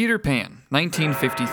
Peter Pan, 1953.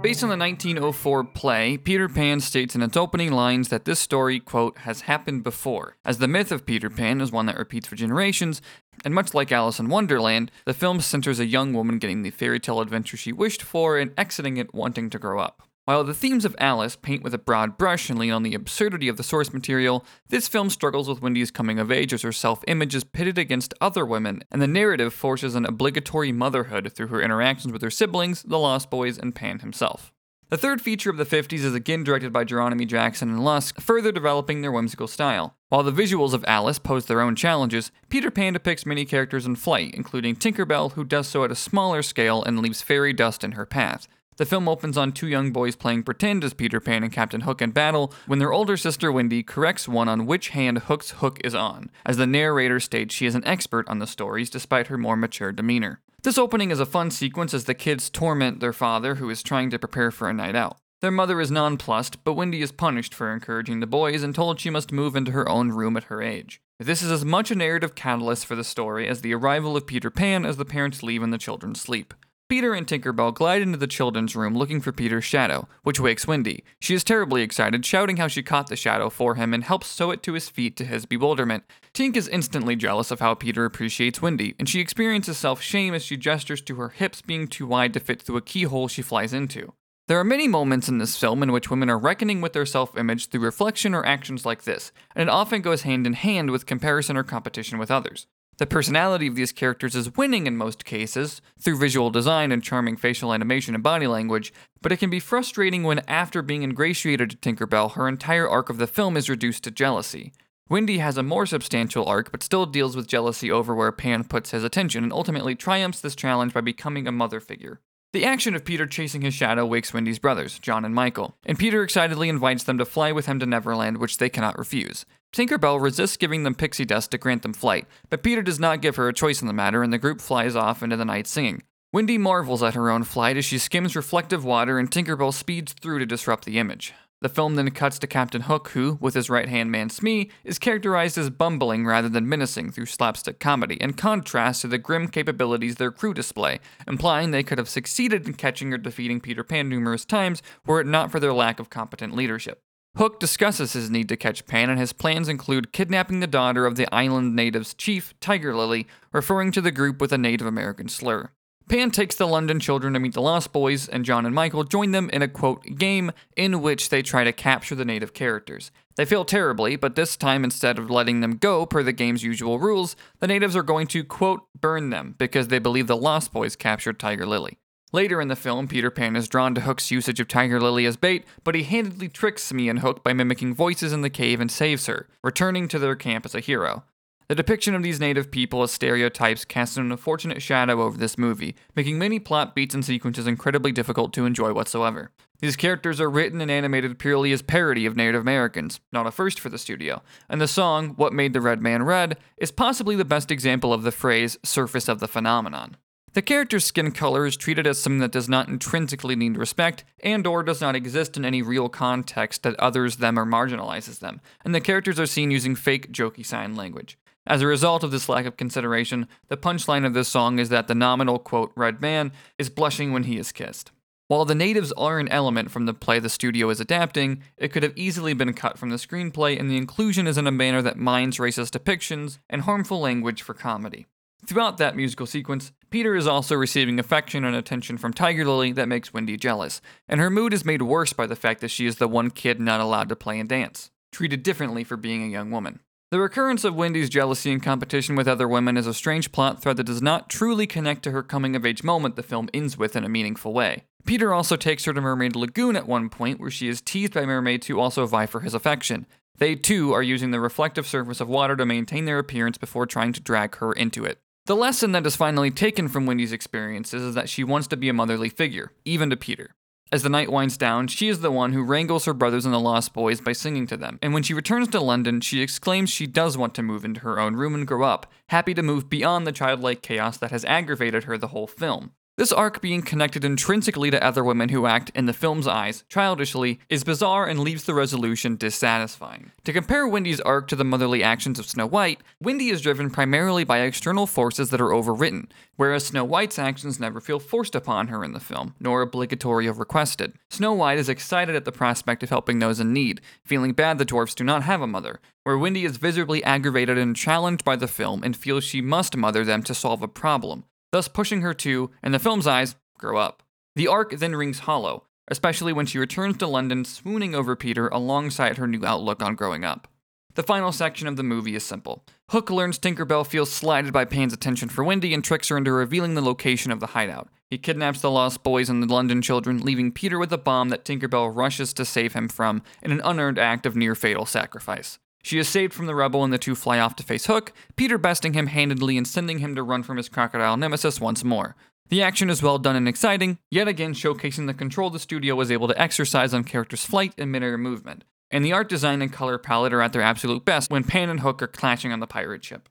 Based on the 1904 play, Peter Pan states in its opening lines that this story, quote, has happened before, as the myth of Peter Pan is one that repeats for generations, and much like Alice in Wonderland, the film centers a young woman getting the fairy tale adventure she wished for and exiting it wanting to grow up. While the themes of Alice paint with a broad brush and lean on the absurdity of the source material, this film struggles with Wendy's coming of age as her self image is pitted against other women, and the narrative forces an obligatory motherhood through her interactions with her siblings, the Lost Boys, and Pan himself. The third feature of the 50s is again directed by Geronimi Jackson and Luske, further developing their whimsical style. While the visuals of Alice pose their own challenges, Peter Pan depicts many characters in flight, including Tinkerbell, who does so at a smaller scale and leaves fairy dust in her path. The film opens on two young boys playing pretend as Peter Pan and Captain Hook in battle when their older sister Wendy corrects one on which hand Hook's hook is on, as the narrator states she is an expert on the stories despite her more mature demeanor. This opening is a fun sequence as the kids torment their father, who is trying to prepare for a night out. Their mother is nonplussed, but Wendy is punished for encouraging the boys and told she must move into her own room at her age. This is as much a narrative catalyst for the story as the arrival of Peter Pan as the parents leave and the children sleep. Peter and Tinkerbell glide into the children's room looking for Peter's shadow, which wakes Wendy. She is terribly excited, shouting how she caught the shadow for him and helps sew it to his feet to his bewilderment. Tink is instantly jealous of how Peter appreciates Wendy, and she experiences self shame as she gestures to her hips being too wide to fit through a keyhole she flies into. There are many moments in this film in which women are reckoning with their self image through reflection or actions like this, and it often goes hand in hand with comparison or competition with others. The personality of these characters is winning in most cases, through visual design and charming facial animation and body language, but it can be frustrating when, after being ingratiated to Tinkerbell, her entire arc of the film is reduced to jealousy. Wendy has a more substantial arc, but still deals with jealousy over where Pan puts his attention and ultimately triumphs this challenge by becoming a mother figure. The action of Peter chasing his shadow wakes Wendy's brothers, John and Michael, and Peter excitedly invites them to fly with him to Neverland, which they cannot refuse. Tinkerbell resists giving them pixie dust to grant them flight, but Peter does not give her a choice in the matter, and the group flies off into the night singing. Wendy marvels at her own flight as she skims reflective water, and Tinkerbell speeds through to disrupt the image. The film then cuts to Captain Hook, who, with his right hand man Smee, is characterized as bumbling rather than menacing through slapstick comedy, in contrast to the grim capabilities their crew display, implying they could have succeeded in catching or defeating Peter Pan numerous times were it not for their lack of competent leadership. Hook discusses his need to catch Pan, and his plans include kidnapping the daughter of the island natives' chief, Tiger Lily, referring to the group with a Native American slur. Pan takes the London children to meet the Lost Boys, and John and Michael join them in a quote game in which they try to capture the native characters. They fail terribly, but this time instead of letting them go per the game's usual rules, the natives are going to quote burn them because they believe the Lost Boys captured Tiger Lily. Later in the film, Peter Pan is drawn to Hook's usage of Tiger Lily as bait, but he handedly tricks Smee and Hook by mimicking voices in the cave and saves her, returning to their camp as a hero. The depiction of these native people as stereotypes casts an unfortunate shadow over this movie, making many plot beats and sequences incredibly difficult to enjoy whatsoever. These characters are written and animated purely as parody of Native Americans, not a first for the studio, and the song, What Made the Red Man Red, is possibly the best example of the phrase surface of the phenomenon. The character's skin color is treated as something that does not intrinsically need respect and or does not exist in any real context that others them or marginalizes them, and the characters are seen using fake jokey sign language. As a result of this lack of consideration, the punchline of this song is that the nominal, quote, red man is blushing when he is kissed. While the natives are an element from the play the studio is adapting, it could have easily been cut from the screenplay, and the inclusion is in a manner that mines racist depictions and harmful language for comedy. Throughout that musical sequence, Peter is also receiving affection and attention from Tiger Lily that makes Wendy jealous, and her mood is made worse by the fact that she is the one kid not allowed to play and dance, treated differently for being a young woman. The recurrence of Wendy's jealousy and competition with other women is a strange plot thread that does not truly connect to her coming of age moment the film ends with in a meaningful way. Peter also takes her to Mermaid Lagoon at one point where she is teased by mermaids who also vie for his affection. They too are using the reflective surface of water to maintain their appearance before trying to drag her into it. The lesson that is finally taken from Wendy's experiences is that she wants to be a motherly figure, even to Peter. As the night winds down, she is the one who wrangles her brothers and the Lost Boys by singing to them, and when she returns to London, she exclaims she does want to move into her own room and grow up, happy to move beyond the childlike chaos that has aggravated her the whole film. This arc being connected intrinsically to other women who act, in the film's eyes, childishly, is bizarre and leaves the resolution dissatisfying. To compare Wendy's arc to the motherly actions of Snow White, Wendy is driven primarily by external forces that are overwritten, whereas Snow White's actions never feel forced upon her in the film, nor obligatory or requested. Snow White is excited at the prospect of helping those in need, feeling bad the dwarfs do not have a mother, where Wendy is visibly aggravated and challenged by the film and feels she must mother them to solve a problem thus pushing her to, in the film's eyes, grow up. The arc then rings hollow, especially when she returns to London swooning over Peter alongside her new outlook on growing up. The final section of the movie is simple. Hook learns Tinkerbell feels slighted by Pan's attention for Wendy and tricks her into revealing the location of the hideout. He kidnaps the lost boys and the London children, leaving Peter with a bomb that Tinkerbell rushes to save him from in an unearned act of near fatal sacrifice. She is saved from the rebel and the two fly off to face Hook, Peter besting him handedly and sending him to run from his crocodile nemesis once more. The action is well done and exciting, yet again showcasing the control the studio was able to exercise on characters' flight and mid-air movement. And the art design and color palette are at their absolute best when Pan and Hook are clashing on the pirate ship.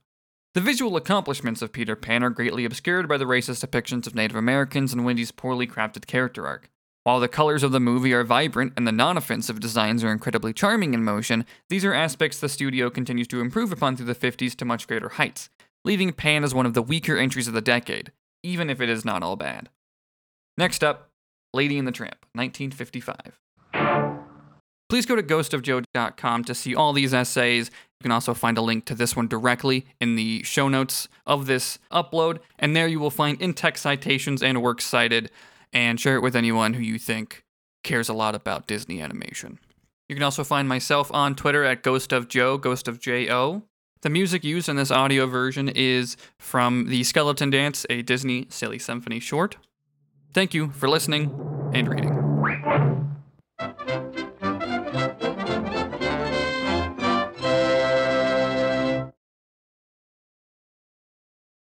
The visual accomplishments of Peter Pan are greatly obscured by the racist depictions of Native Americans and Wendy's poorly crafted character arc. While the colors of the movie are vibrant and the non offensive designs are incredibly charming in motion, these are aspects the studio continues to improve upon through the 50s to much greater heights, leaving Pan as one of the weaker entries of the decade, even if it is not all bad. Next up, Lady and the Tramp, 1955. Please go to ghostofjoe.com to see all these essays. You can also find a link to this one directly in the show notes of this upload, and there you will find in text citations and works cited and share it with anyone who you think cares a lot about Disney animation. You can also find myself on Twitter at Ghost of Joe, Ghost of J-O. The music used in this audio version is from The Skeleton Dance, a Disney Silly Symphony short. Thank you for listening and reading.